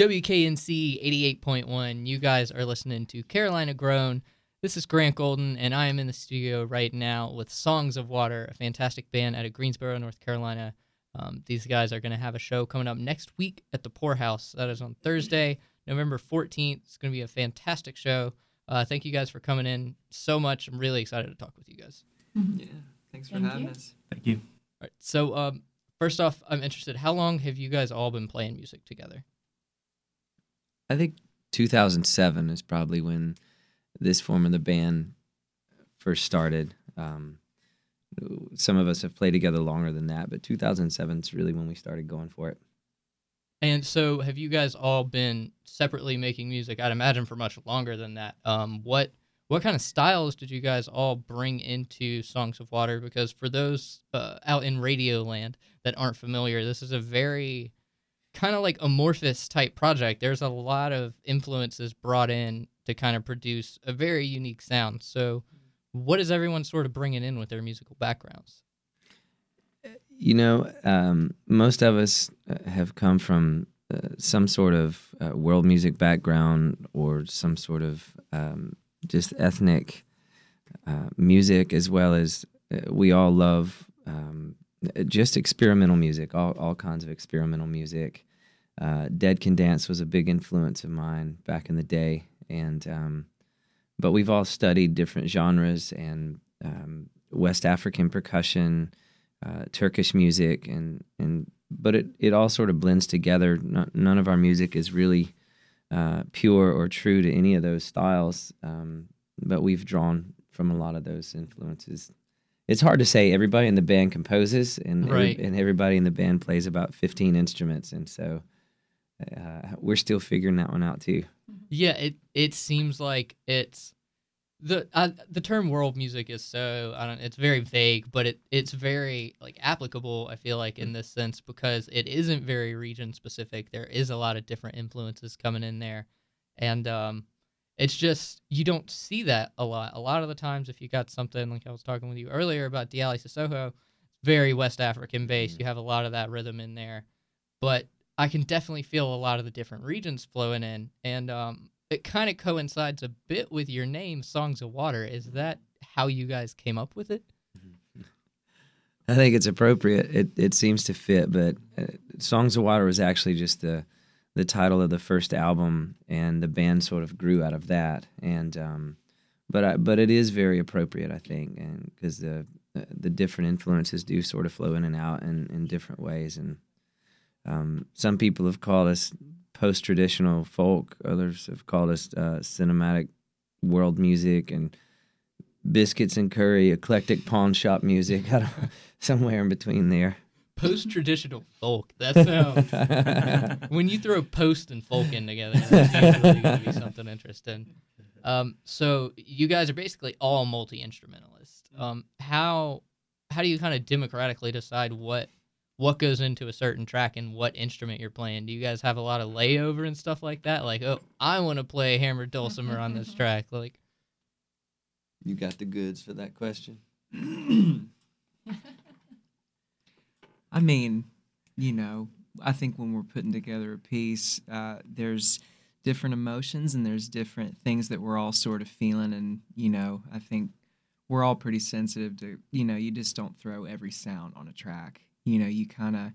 WKNC 88.1. You guys are listening to Carolina Grown. This is Grant Golden, and I am in the studio right now with Songs of Water, a fantastic band out of Greensboro, North Carolina. Um, these guys are going to have a show coming up next week at the Pour House. That is on Thursday, November 14th. It's going to be a fantastic show. Uh, thank you guys for coming in so much. I'm really excited to talk with you guys. Yeah, thanks for Thank having you. us. Thank you. All right. So, um, first off, I'm interested. How long have you guys all been playing music together? I think 2007 is probably when this form of the band first started. Um, some of us have played together longer than that, but 2007 is really when we started going for it. And so, have you guys all been separately making music? I'd imagine for much longer than that. Um, what what kind of styles did you guys all bring into Songs of Water? Because for those uh, out in Radio Land that aren't familiar, this is a very kind of like amorphous type project. There's a lot of influences brought in to kind of produce a very unique sound. So, what is everyone sort of bringing in with their musical backgrounds? You know, um, most of us uh, have come from uh, some sort of uh, world music background or some sort of um, just ethnic uh, music, as well as uh, we all love um, just experimental music, all, all kinds of experimental music. Uh, Dead Can Dance was a big influence of mine back in the day, and um, but we've all studied different genres and um, West African percussion uh, Turkish music, and and but it, it all sort of blends together. Not, none of our music is really uh, pure or true to any of those styles, um, but we've drawn from a lot of those influences. It's hard to say. Everybody in the band composes, and every- and everybody in the band plays about fifteen instruments, and so uh, we're still figuring that one out too. Yeah, it it seems like it's the uh, the term world music is so I don't it's very vague, but it it's very like applicable. I feel like in this sense because it isn't very region specific. There is a lot of different influences coming in there, and um, it's just you don't see that a lot. A lot of the times, if you got something like I was talking with you earlier about Diali Cissokho, very West African based. Mhm. You have a lot of that rhythm in there, but I can definitely feel a lot of the different regions flowing in, and um, it kind of coincides a bit with your name, Songs of Water. Is that how you guys came up with it? I think it's appropriate. It it seems to fit, but uh, "Songs of Water" was actually just the the title of the first album, and the band sort of grew out of that. And um, but I, but it is very appropriate, I think, and because the uh, the different influences do sort of flow in and out in, in different ways. And um, some people have called us post traditional folk. Others have called us uh, cinematic world music and biscuits and curry, eclectic pawn shop music. Somewhere in between there. Post traditional folk. That sounds. when you throw post and folk in together, that's usually going to be something interesting. Um, so you guys are basically all multi instrumentalists. Um, how how do you kind of democratically decide what what goes into a certain track and what instrument you're playing? Do you guys have a lot of layover and stuff like that? Like, oh, I want to play hammer dulcimer on this track. Like, You got the goods for that question. I mean, you know, I think when we're putting together a piece, uh, there's different emotions and there's different things that we're all sort of feeling. And, you know, I think we're all pretty sensitive to, you know, you just don't throw every sound on a track. You know, you kind of,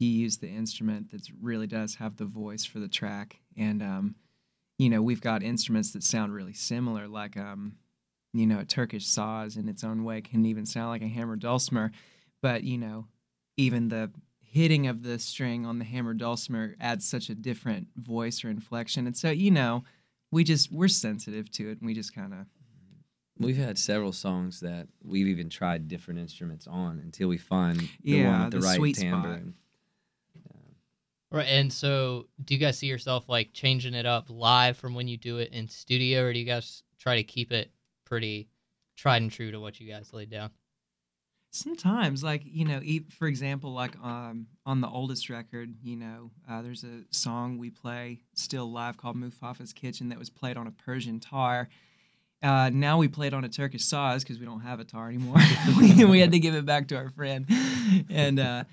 you use the instrument that really does have the voice for the track. And, um, you know, we've got instruments that sound really similar, like, um, you know, a Turkish saz in its own way can even sound like a hammer dulcimer. But, you know, even the hitting of the string on the hammer dulcimer adds such a different voice or inflection. And so, you know, we just we're sensitive to it and we just kind of We've had several songs that we've even tried different instruments on until we find the Yeah, one with the, the right sweet timbre. spot. and- right. And so, do you guys see yourself like changing it up live from when you do it in studio, or do you guys try to keep it pretty tried and true to what you guys laid down? Sometimes like you know e- for example like um on the oldest record you know uh, there's a song we play still live called mufafa's kitchen that was played on a persian tar uh, now we played on a turkish saz because we don't have a tar anymore we, we had to give it back to our friend and uh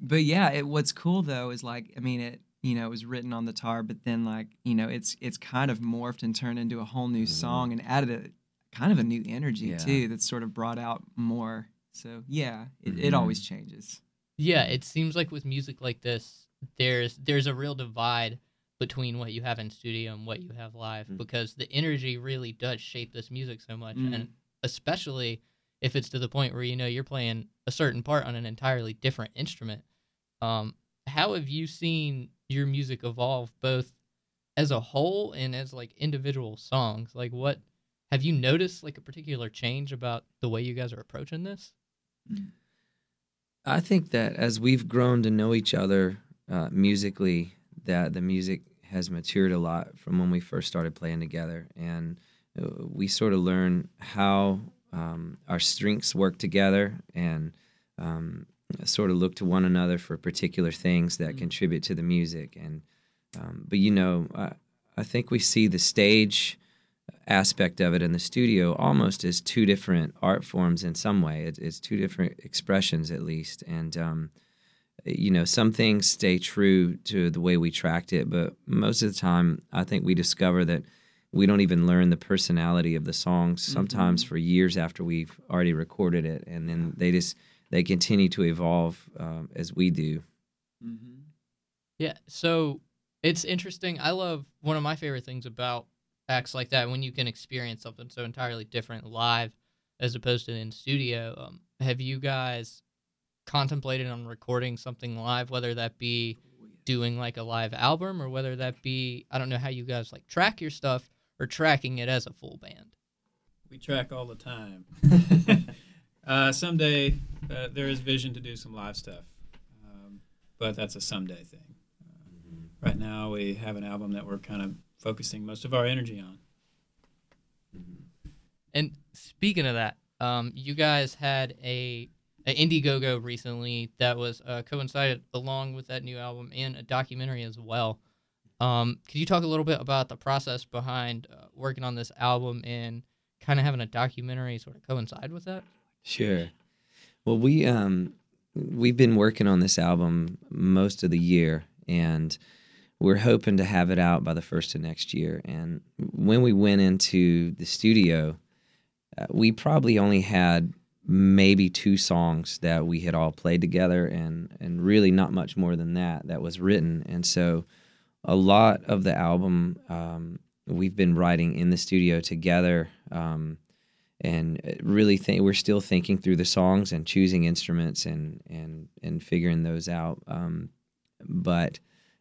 but yeah it, what's cool though is like i mean it you know, it was written on the tar, but then like, you know, it's it's kind of morphed and turned into a whole new song and added a kind of a new energy Yeah. too that's sort of brought out more. So yeah, it, it Mhm. always changes. Yeah, it seems like with music like this, there's there's a real divide between what you have in studio and what you have live Mm. because the energy really does shape this music so much, Mm. and especially if it's to the point where you know you're playing a certain part on an entirely different instrument. Um, how have you seen your music evolve both as a whole and as like individual songs? Like, what have you noticed like a particular change about the way you guys are approaching this? I think that as we've grown to know each other uh, musically, that the music has matured a lot from when we first started playing together, and uh, we sort of learn how um, our strengths work together, and um, sort of look to one another for particular things that Mm. contribute to the music. And um, but you know, I, I think we see the stage aspect of it in the studio almost as two different art forms in some way. It, it's two different expressions at least, and um, you know some things stay true to the way we tracked it, but most of the time I think we discover that we don't even learn the personality of the songs sometimes for years after we've already recorded it, and then they just they continue to evolve um, as we do. Mm-hmm. Yeah, so it's interesting. I love one of my favorite things about acts like that when you can experience something so entirely different live as opposed to in studio. Um, have you guys contemplated on recording something live, whether that be doing like a live album or whether that be I don't know how you guys like track your stuff or tracking it as a full band? We track all the time. uh, someday uh, there is vision to do some live stuff, um, but that's a someday thing. Uh, right now, we have an album that we're kind of focusing most of our energy on. And speaking of that, um, you guys had a, a Indiegogo recently that was uh, coincided along with that new album and a documentary as well. Um, could you talk a little bit about the process behind uh, working on this album and kind of having a documentary sort of coincide with that? Sure. Well, we um we've been working on this album most of the year, and we're hoping to have it out by the first of next year. And when we went into the studio, uh, we probably only had maybe two songs that we had all played together, and and really not much more than that that was written. And so, a lot of the album um, we've been writing in the studio together. Um, and uh, really think we're still thinking through the songs and choosing instruments and and and figuring those out. Um, but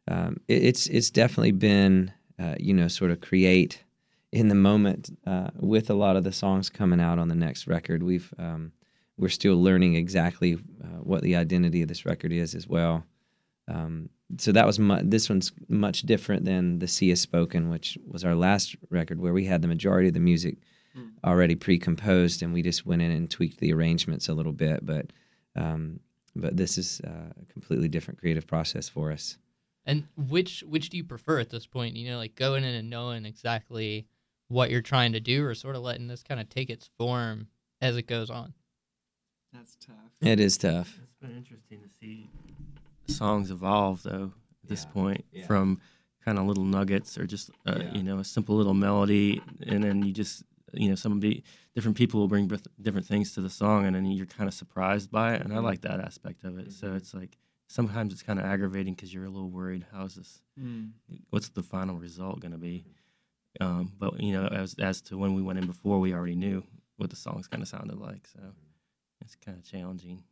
um, it, it's it's definitely been uh, you know sort of create in the moment uh, with a lot of the songs coming out on the next record. We've um, we're still learning exactly uh, what the identity of this record is as well. Um, so that was mu- this one's much different than the Sea is Spoken, which was our last record where we had the majority of the music already pre-composed, and we just went in and tweaked the arrangements a little bit. But um, but this is uh, a completely different creative process for us. And which which do you prefer at this point? You know, like going in and knowing exactly what you're trying to do, or sort of letting this kind of take its form as it goes on. That's tough. It is tough. It's been interesting to see songs evolve though at this Yeah, point yeah. from kind of little nuggets or just uh, Yeah. you know a simple little melody and then you just you know some of the different people will bring different things to the song and then you're kind of surprised by it and I Mhm. like that aspect of it so Mhm. it's like sometimes it's kind of aggravating because you're a little worried how's this Mm. what's the final result going to be um, but you know as as to when we went in before we already knew what the songs kind of sounded like so it's kind of challenging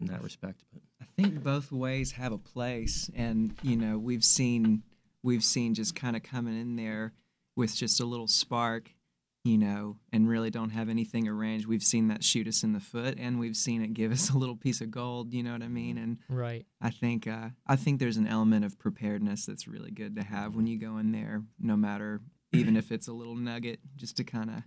in that respect but I think both ways have a place, and you know we've seen we've seen just kind of coming in there with just a little spark, you know, and really don't have anything arranged. We've seen that shoot us in the foot, and we've seen it give us a little piece of gold. You know what I mean? And Right. I think uh, I think there's an element of preparedness that's really good to have when you go in there, no matter even if it's a little nugget, just to kind of,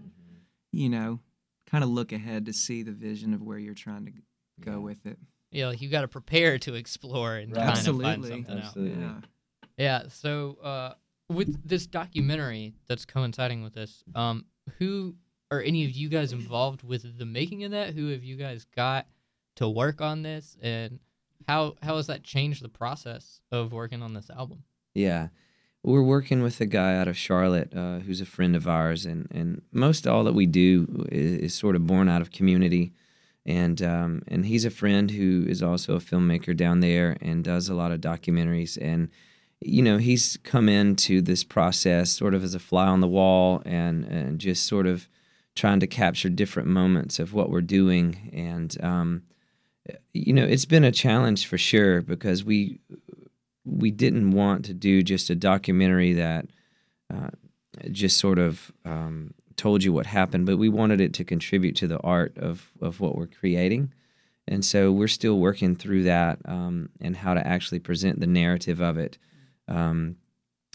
you know, kind of look ahead to see the vision of where you're trying to go with it. Yeah, like you got to prepare to explore and Right. kind of find Absolutely. something out. Yeah. Yeah. So uh, with this documentary that's coinciding with this, um, who are any of you guys involved with the making of that? Who have you guys got to work on this, and how how has that changed the process of working on this album? Yeah. We're working with a guy out of Charlotte uh, who's a friend of ours, and, and most all that we do is, is sort of born out of community. And, um, and he's a friend who is also a filmmaker down there and does a lot of documentaries. And, you know, he's come into this process sort of as a fly on the wall and, and just sort of trying to capture different moments of what we're doing. And, um, you know, it's been a challenge for sure because we we didn't want to do just a documentary that uh, just sort of um, told you what happened, but we wanted it to contribute to the art of of what we're creating. And so we're still working through that um, and how to actually present the narrative of it. Um,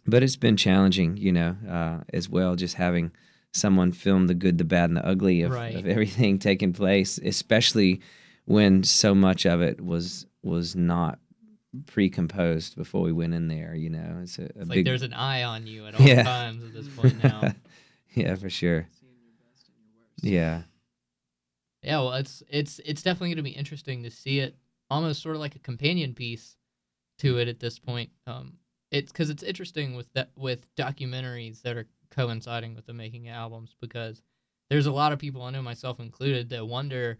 but it's been challenging, you know, uh, as well, just having someone film the good, the bad, and the ugly of, Right. of everything taking place, especially when so much of it was was not pre-composed before we went in there. You know, it's a, a It's big like there's an eye on you at all Yeah. times at this point now. yeah, for sure. Yeah, Yeah, well, it's it's it's definitely going to be interesting to see it almost sort of like a companion piece to it at this point. Um, it's because it's interesting with that with documentaries that are coinciding with the making of albums because there's a lot of people I know myself included that wonder,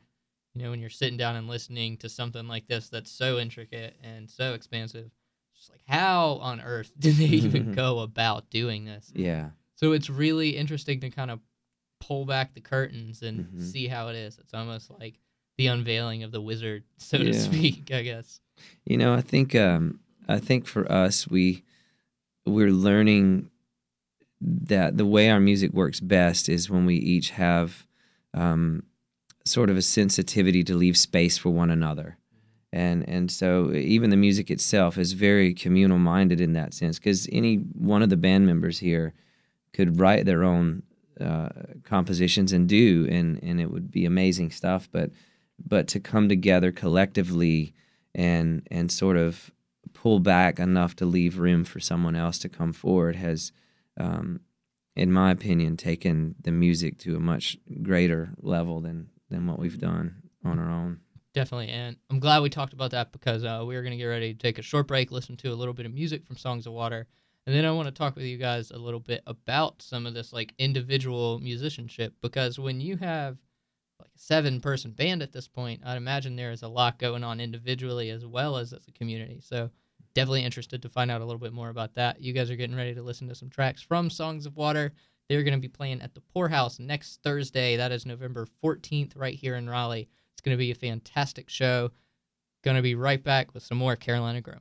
you know, when you're sitting down and listening to something like this that's so intricate and so expansive, just like how on earth did they even go about doing this? yeah, So it's really interesting to kind of pull back the curtains and Mhm. see how it is. It's almost like the unveiling of the wizard, so to speak, I guess. You know, I think um, I think for us, we we're learning that the way our music works best is when we each have um, sort of a sensitivity to leave space for one another, and and so even the music itself is very communal minded in that sense because any one of the band members here could write their own uh, compositions and do, and and it would be amazing stuff, but but to come together collectively and and sort of pull back enough to leave room for someone else to come forward has um, in my opinion taken the music to a much greater level than than what we've done on our own Definitely. And I'm glad we talked about that because uh, we are going to get ready to take a short break, listen to a little bit of music from Songs of Water. And then I want to talk with you guys a little bit about some of this like individual musicianship because when you have like a seven person band at this point, I'd imagine there is a lot going on individually as well as as a community. So definitely interested to find out a little bit more about that. You guys are getting ready to listen to some tracks from Songs of Water. They're going to be playing at the Pour House next Thursday. That is November 14th, right here in Raleigh. It's going to be a fantastic show. Going to be right back with some more Carolina Grown.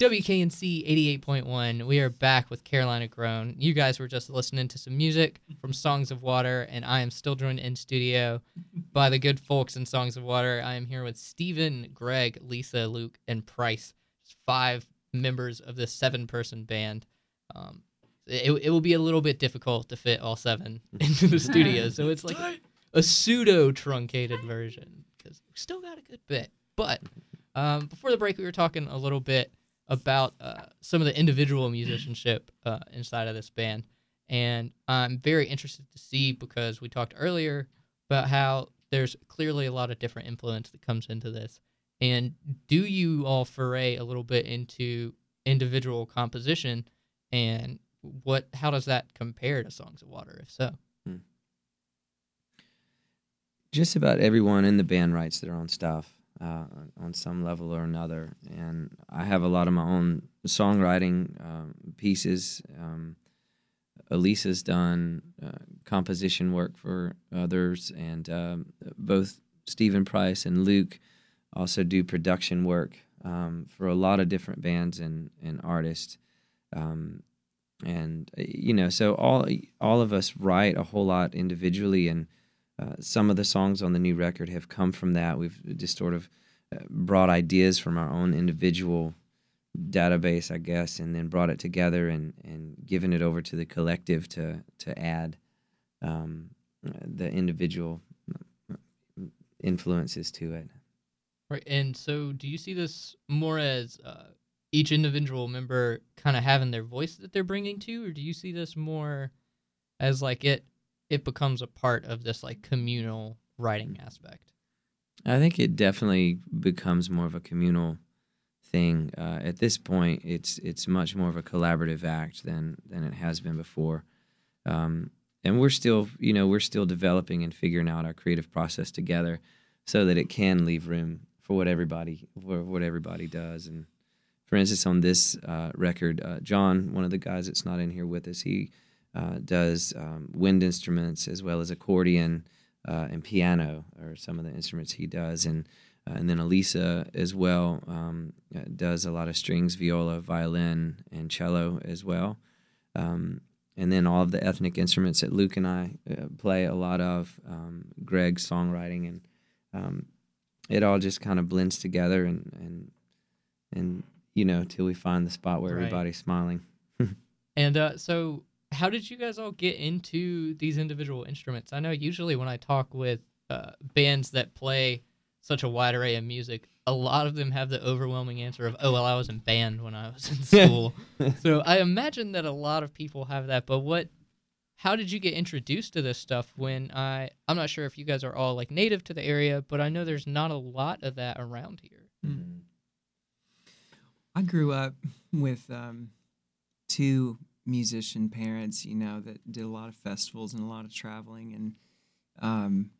WKNC 88.1. We are back with Carolina Grown. You guys were just listening to some music from Songs of Water, and I am still joined in studio by the good folks in Songs of Water. I am here with Stephen, Greg, Lisa, Luke, and Price. Just five members of this seven person band. Um, it, it will be a little bit difficult to fit all seven into the studio, so it's like a, a pseudo truncated version because we still got a good bit. But um, before the break, we were talking a little bit about uh, some of the individual musicianship uh, inside of this band, and I'm very interested to see because we talked earlier about how there's clearly a lot of different influence that comes into this. And do you all foray a little bit into individual composition, and what? How does that compare to Songs of Water? If so, just about everyone in the band writes their own stuff uh, on some level or another. And I have a lot of my own songwriting um, pieces. Um, Elisa's done uh, composition work for others, and um, both Stephen Price and Luke also do production work um, for a lot of different bands and, and artists. Um, and uh, you know, so all all of us write a whole lot individually, and uh, some of the songs on the new record have come from that. We've just sort of uh, brought ideas from our own individual database, I guess, and then brought it together and, and given it over to the collective to to add um, the individual uh, influences to it. Right? And so, do you see this more as uh, each individual member kind of having their voice that they're bringing to, or do you see this more as like it it becomes a part of this like communal writing aspect? I think it definitely becomes more of a communal thing. Uh, at this point, it's it's much more of a collaborative act than than it has been before. Um, and we're still, you know, we're still developing and figuring out our creative process together, so that it can leave room for what everybody for what everybody does. And for instance, on this uh, record, uh, John, one of the guys that's not in here with us, he uh, does um, wind instruments as well as accordion uh, and piano, are some of the instruments he does, and uh, and then Elisa as well um, uh, does a lot of strings, viola, violin, and cello as well. Um, and then all of the ethnic instruments that Luke and I play a lot of, um, Greg's songwriting, and um, it all just kind of blends together, and and and you know, till we find the spot where Right. everybody's smiling. And uh, so, how did you guys all get into these individual instruments? I know usually when I talk with uh, bands that play such a wide array of music, a lot of them have the overwhelming answer of, "Oh, well, I was in band when I was in school." so I imagine that a lot of people have that. But what? How did you get introduced to this stuff? When I, I'm not sure if you guys are all like native to the area, but I know there's not a lot of that around here. I grew up with um, two musician parents, you know, that did a lot of festivals and a lot of traveling. And, um,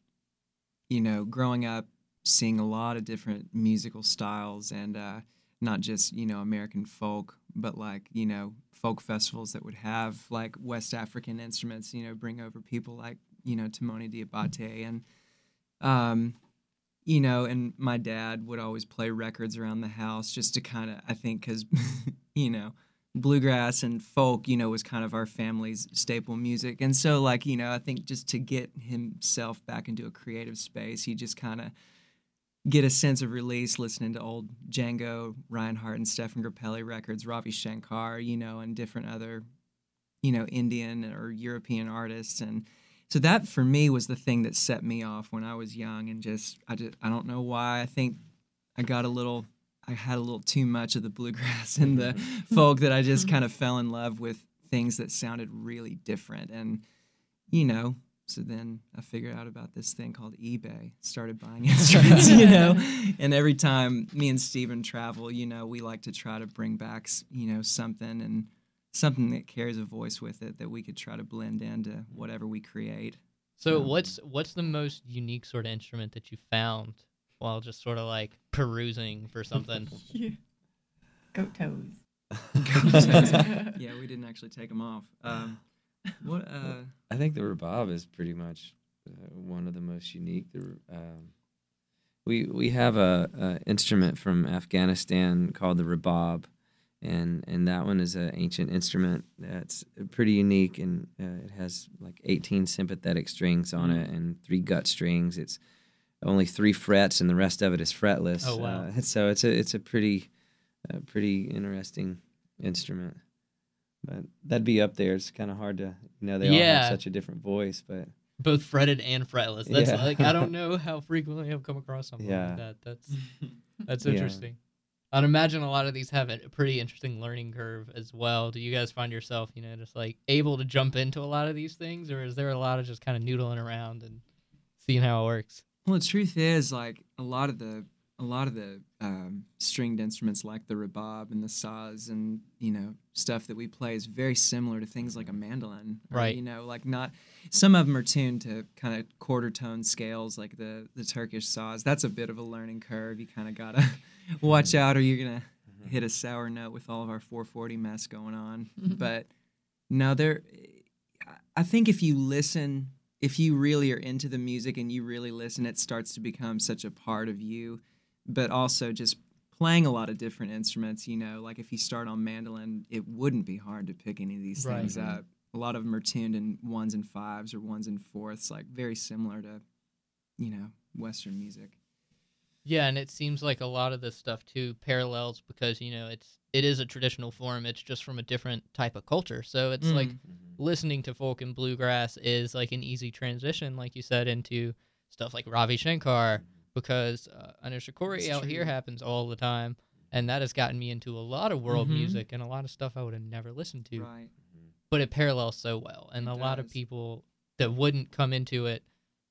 you know, growing up, seeing a lot of different musical styles and uh, not just, you know, American folk, but like, you know, folk festivals that would have like West African instruments, you know, bring over people like, you know, Toumani Diabaté and, um, you know, and my dad would always play records around the house just to kind of, I think, because, you know, bluegrass and folk, you know, was kind of our family's staple music. And so, like, you know, I think just to get himself back into a creative space, he just kind of get a sense of release listening to old Django, Reinhardt, and Stéphane Grappelli records, Ravi Shankar, you know, and different other, you know, Indian or European artists. And, so that for me was the thing that set me off when I was young and just I just I don't know why I think I got a little I had a little too much of the bluegrass and the folk that I just kind of fell in love with things that sounded really different and you know so then I figured out about this thing called eBay started buying instruments you know and every time me and Steven travel you know we like to try to bring back you know something and something that carries a voice with it that we could try to blend into whatever we create. So Um, what's what's the most unique sort of instrument that you found while just sort of like perusing for something? Goat toes. yeah, we didn't actually take them off. Um, what? Uh, I think the rabab is pretty much uh, one of the most unique. The, um, we we have a, a instrument from Afghanistan called the rabab, and and that one is an ancient instrument that's pretty unique, and uh, it has like 18 sympathetic strings on it and three gut strings. It's only three frets, and the rest of it is fretless. Oh, wow. Uh, so it's a it's a pretty uh, pretty interesting instrument. But that'd be up there. It's kind of hard to, you know, they all have such a different voice, but Both fretted and fretless. That's Yeah. like I don't know how frequently I've come across something Yeah. like that. That's that's Yeah. interesting. I'd imagine a lot of these have a pretty interesting learning curve as well. Do you guys find yourself, you know, just like able to jump into a lot of these things, or is there a lot of just kind of noodling around and seeing how it works? well, the truth is, like a lot of the a lot of the um, stringed instruments, like the rabab and the saz, and you know stuff that we play, is very similar to things like a mandolin. or, Right. You know, like not some of them are tuned to kind of quarter tone scales, like the the Turkish saz. That's a bit of a learning curve. You kind of gotta watch mm-hmm. out, or you're gonna mm-hmm. hit a sour note with all of our 440 mess going on. Mm-hmm. but no, there. I think if you listen, if you really are into the music and you really listen, it starts to become such a part of you. But also just playing a lot of different instruments. You know, like if you start on mandolin, it wouldn't be hard to pick any of these Right. things up. A lot of them are tuned in ones and fives or ones and fourths, like very similar to, you know, Western music. Yeah, and it seems like a lot of this stuff too parallels because you know it's it is a traditional form. It's just from a different type of culture. So it's like Mm. listening to folk and bluegrass is like an easy transition, like you said, into stuff like Ravi Shankar because uh, know Shakori That's out here happens all the time, and that has gotten me into a lot of world Mhm. music and a lot of stuff I would have never listened to. Right. But it parallels so well, and It a lot of people that wouldn't come into it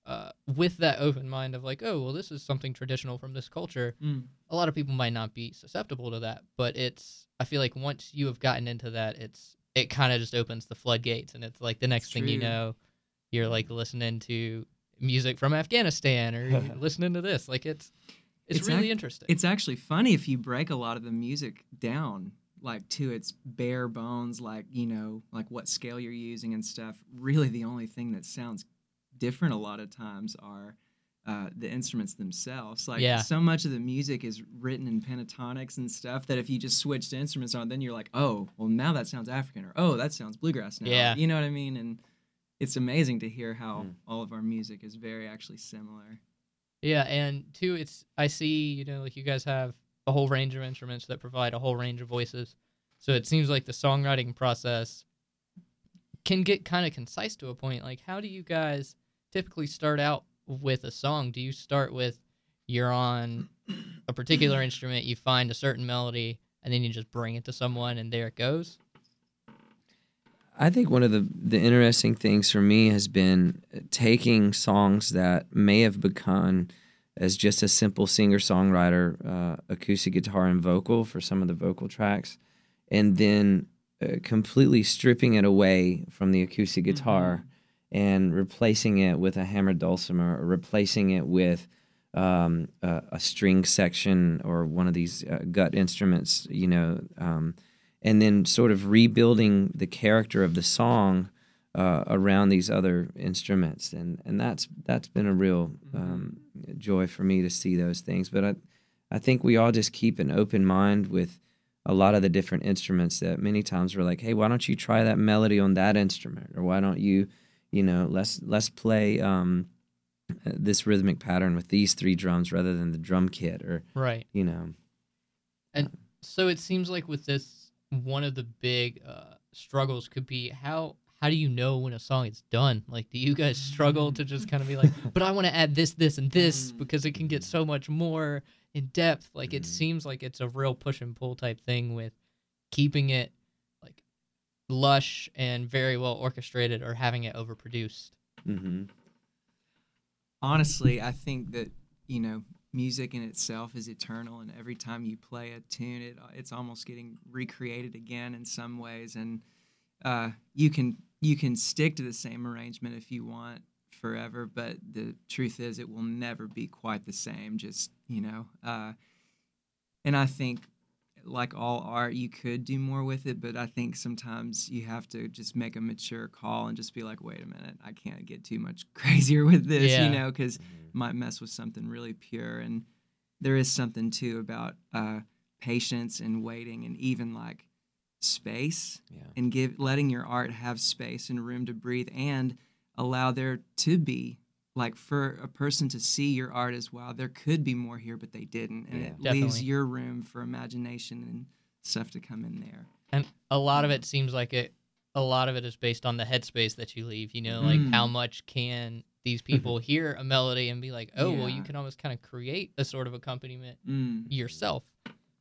uh, with that open mind of like, oh, well, this is something traditional from this culture. Mm. A lot of people might not be susceptible to that, but it's. I feel like once you have gotten into that, it's it kind of just opens the floodgates, and it's like the next thing you know, you're like listening to music from Afghanistan or listening to this. Like it's it's, It's really ac- interesting. It's actually funny if you break a lot of the music down, like to its bare bones, like you know, like what scale you're using and stuff. Really, the only thing that sounds different a lot of times are uh, the instruments themselves. Like Yeah. so much of the music is written in pentatonics and stuff that if you just switch the instruments on, then you're like, oh, well now that sounds African or oh that sounds bluegrass now. Yeah. you know what I mean? And it's amazing to hear how Mm. all of our music is very actually similar. Yeah, and two, it's I see you know like you guys have a whole range of instruments that provide a whole range of voices, so it seems like the songwriting process can get kind of concise to a point. Like, how do you guys typically start out with a song? Do you start with you're on a particular instrument, you find a certain melody, and then you just bring it to someone, and there it goes? I think one of the, the interesting things for me has been taking songs that may have begun as just a simple singer songwriter, uh, acoustic guitar and vocal for some of the vocal tracks, and then uh, completely stripping it away from the acoustic guitar and replacing it with a hammered dulcimer or replacing it with um, a, a string section or one of these uh, gut instruments, you know. Um, and then sort of rebuilding the character of the song uh, around these other instruments, and and that's that's been a real um, joy for me to see those things. But I I think we all just keep an open mind with a lot of the different instruments that many times we're like, hey, why don't you try that melody on that instrument, or why don't you, you know, let's let's play. Um, this rhythmic pattern with these three drums rather than the drum kit or Right. you know and so it seems like with this one of the big uh, struggles could be how how do you know when a song is done like do you guys struggle to just kind of be like but i want to add this this and this Mm. because it can get so much more in depth like it Mhm. seems like it's a real push and pull type thing with keeping it like lush and very well orchestrated or having it overproduced Mm-hmm. honestly, I think that you know music in itself is eternal, and every time you play a tune, it it's almost getting recreated again in some ways, and uh, you can you can stick to the same arrangement if you want forever, but the truth is, it will never be quite the same. Just you know, uh, and I think. Like all art, you could do more with it, but I think sometimes you have to just make a mature call and just be like, wait a minute, I can't get too much crazier with this, Yeah. you know, because might mess with something really pure. And there is something too about uh, patience and waiting and even like space yeah and give letting your art have space and room to breathe and allow there to be like for a person to see your art as wow there could be more here but they didn't and Yeah. it leaves your room for imagination and stuff to come in there and a lot of it seems like it a lot of it is based on the headspace that you leave you know like Mm. how much can these people hear a melody and be like oh well you can almost kind of create a sort of accompaniment mm. yourself.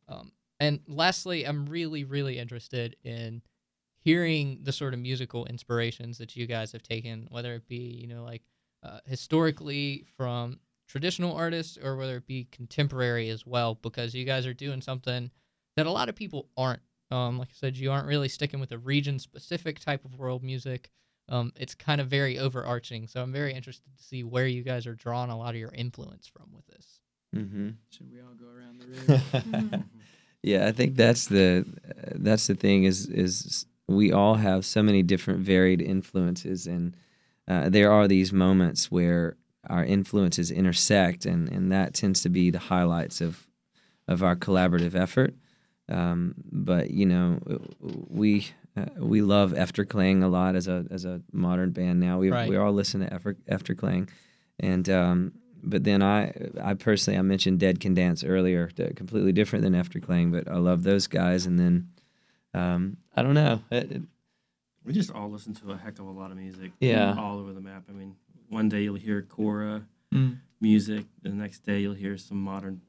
Um, and lastly i'm really really interested in hearing the sort of musical inspirations that you guys have taken whether it be you know like uh, historically from traditional artists or whether it be contemporary as well because you guys are doing something that a lot of people aren't. Um, like i said you aren't really sticking with a region specific type of world music um, it's kind of very overarching so i'm very interested to see where you guys are drawing a lot of your influence from with this. Hmm should we all go around the room? Yeah, I think that's the uh, that's the thing is is we all have so many different varied influences, and uh, there are these moments where our influences intersect, and and that tends to be the highlights of of our collaborative effort. Um, but you know, we uh, we love Efterklang a lot as a as a modern band now. We Right. we all listen to Efter, Efterklang, and um, but then I I personally I mentioned Dead Can Dance earlier, completely different than Efterklang, but I love those guys. And then um, I don't know, It- it- We just all listen to a heck of a lot of music. Yeah. All over the map. I mean, one day you'll hear kora Mm. music, the next day you'll hear some modern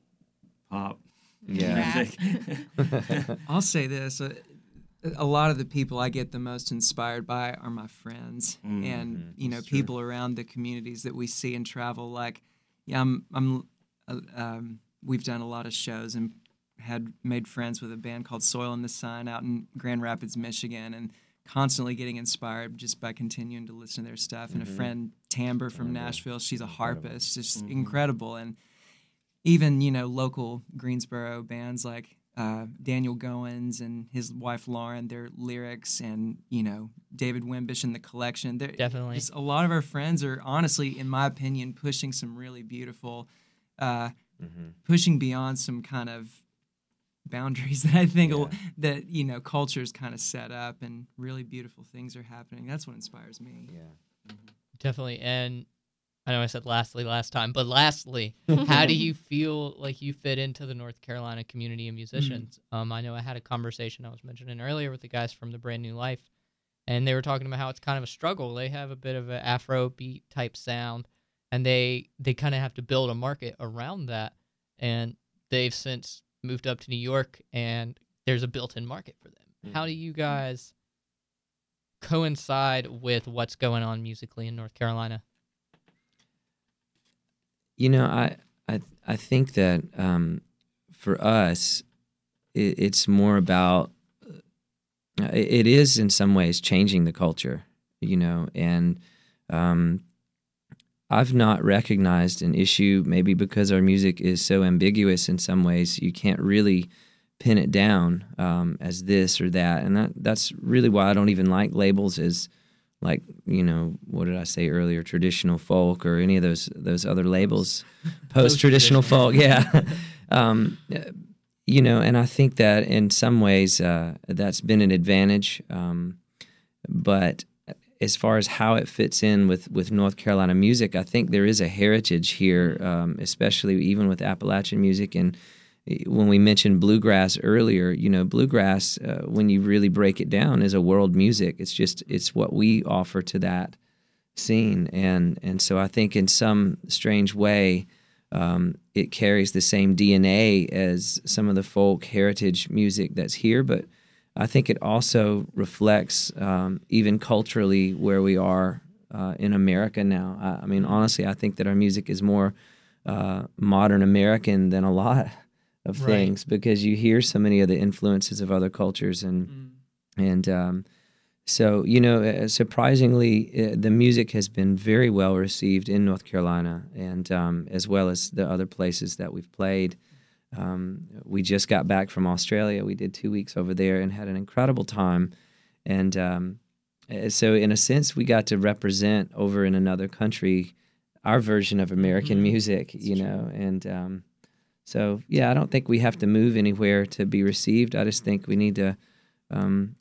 pop yeah, music. I'll say this: uh, a lot of the people I get the most inspired by are my friends Mm, and you know that's true. people around the communities that we see and travel. Like, yeah, I'm, I'm, uh, um, we've done a lot of shows and had made friends with a band called Soil & the Sun out in Grand Rapids, Michigan, and constantly getting inspired just by continuing to listen to their stuff. And a Mhm. friend Timbre from. Nashville, she's a harpist, just Mhm. incredible. And even you know local Greensboro bands like uh, Daniel Goans and his wife Lauren, their lyrics, and you know David Wimbish and the collection. They're, Definitely. just a lot of our friends are honestly, in my opinion, pushing some really beautiful, uh, Mm-hmm. pushing beyond some kind of boundaries that I think Yeah. that you know culture's kind of set up, and really beautiful things are happening. That's what inspires me. Yeah. Definitely. And I know I said lastly last time, but lastly, how do you feel like you fit into the North Carolina community of musicians? Um, I know I had a conversation I was mentioning earlier with the guys from the Brand New Life, and they were talking about how it's kind of a struggle. They have a bit of an Afro beat type sound, and they they kind of have to build a market around that. And they've since moved up to New York, and there's a built-in market for them. How do you guys coincide with what's going on musically in North Carolina? You know, I I I think that um, for us, it, it's more about. uh, It, is in some ways changing the culture, you know, and um, I've not recognized an issue. Maybe because our music is so ambiguous in some ways, you can't really pin it down um, as this or that, and that that's really why I don't even like labels as like you know what did I say earlier? Traditional folk or any of those those other labels? Post traditional folk yeah. Um, you know and I think that in some ways uh, that's been an advantage um, but as far as how it fits in with with North Carolina music I think there is a heritage here um, especially even with Appalachian music and when we mentioned bluegrass earlier, you know, bluegrass, uh, when you really break it down, is a world music. It's just it's what we offer to that scene, and and so I think in some strange way, um, it carries the same DNA as some of the folk heritage music that's here, but I think it also reflects um, even culturally where we are uh, in America now. I, I mean, honestly, I think that our music is more uh, modern American than a lot of Right. things because you hear so many of the influences of other cultures and and um, so you know uh, surprisingly uh, the music has been very well received in North Carolina and um, as well as the other places that we've played. Um, we just got back from Australia. We did two weeks over there and had an incredible time. And um, uh, so, in a sense, we got to represent over in another country our version of American Mhm. music, you know. And um, so, yeah, I don't think we have to move anywhere to be received. I just think we need to um,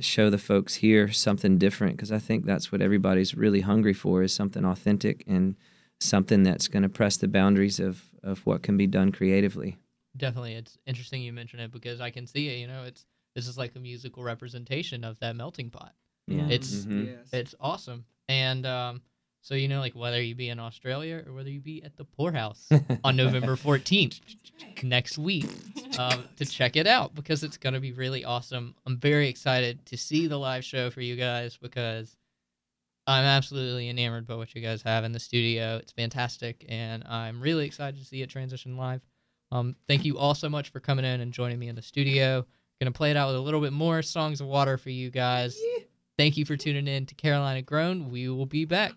show the folks here something different because I think that's what everybody's really hungry for is something authentic and something that's going to press the boundaries of, of what can be done creatively. Definitely, it's interesting you mention it because I can see it. You know, it's this is like a musical representation of that melting pot. Yeah. It's- Mhm. yes. It's awesome, and um, so you know, like whether you be in Australia or whether you be at the Pour House on November fourteenth next week um, to check it out because it's gonna be really awesome. I'm very excited to see the live show for you guys because I'm absolutely enamored by what you guys have in the studio. It's fantastic, and I'm really excited to see it transition live. Um, thank you all so much for coming in and joining me in the studio. Gonna play it out with a little bit more songs of water for you guys. Thank you for tuning in to Carolina Grown. We will be back.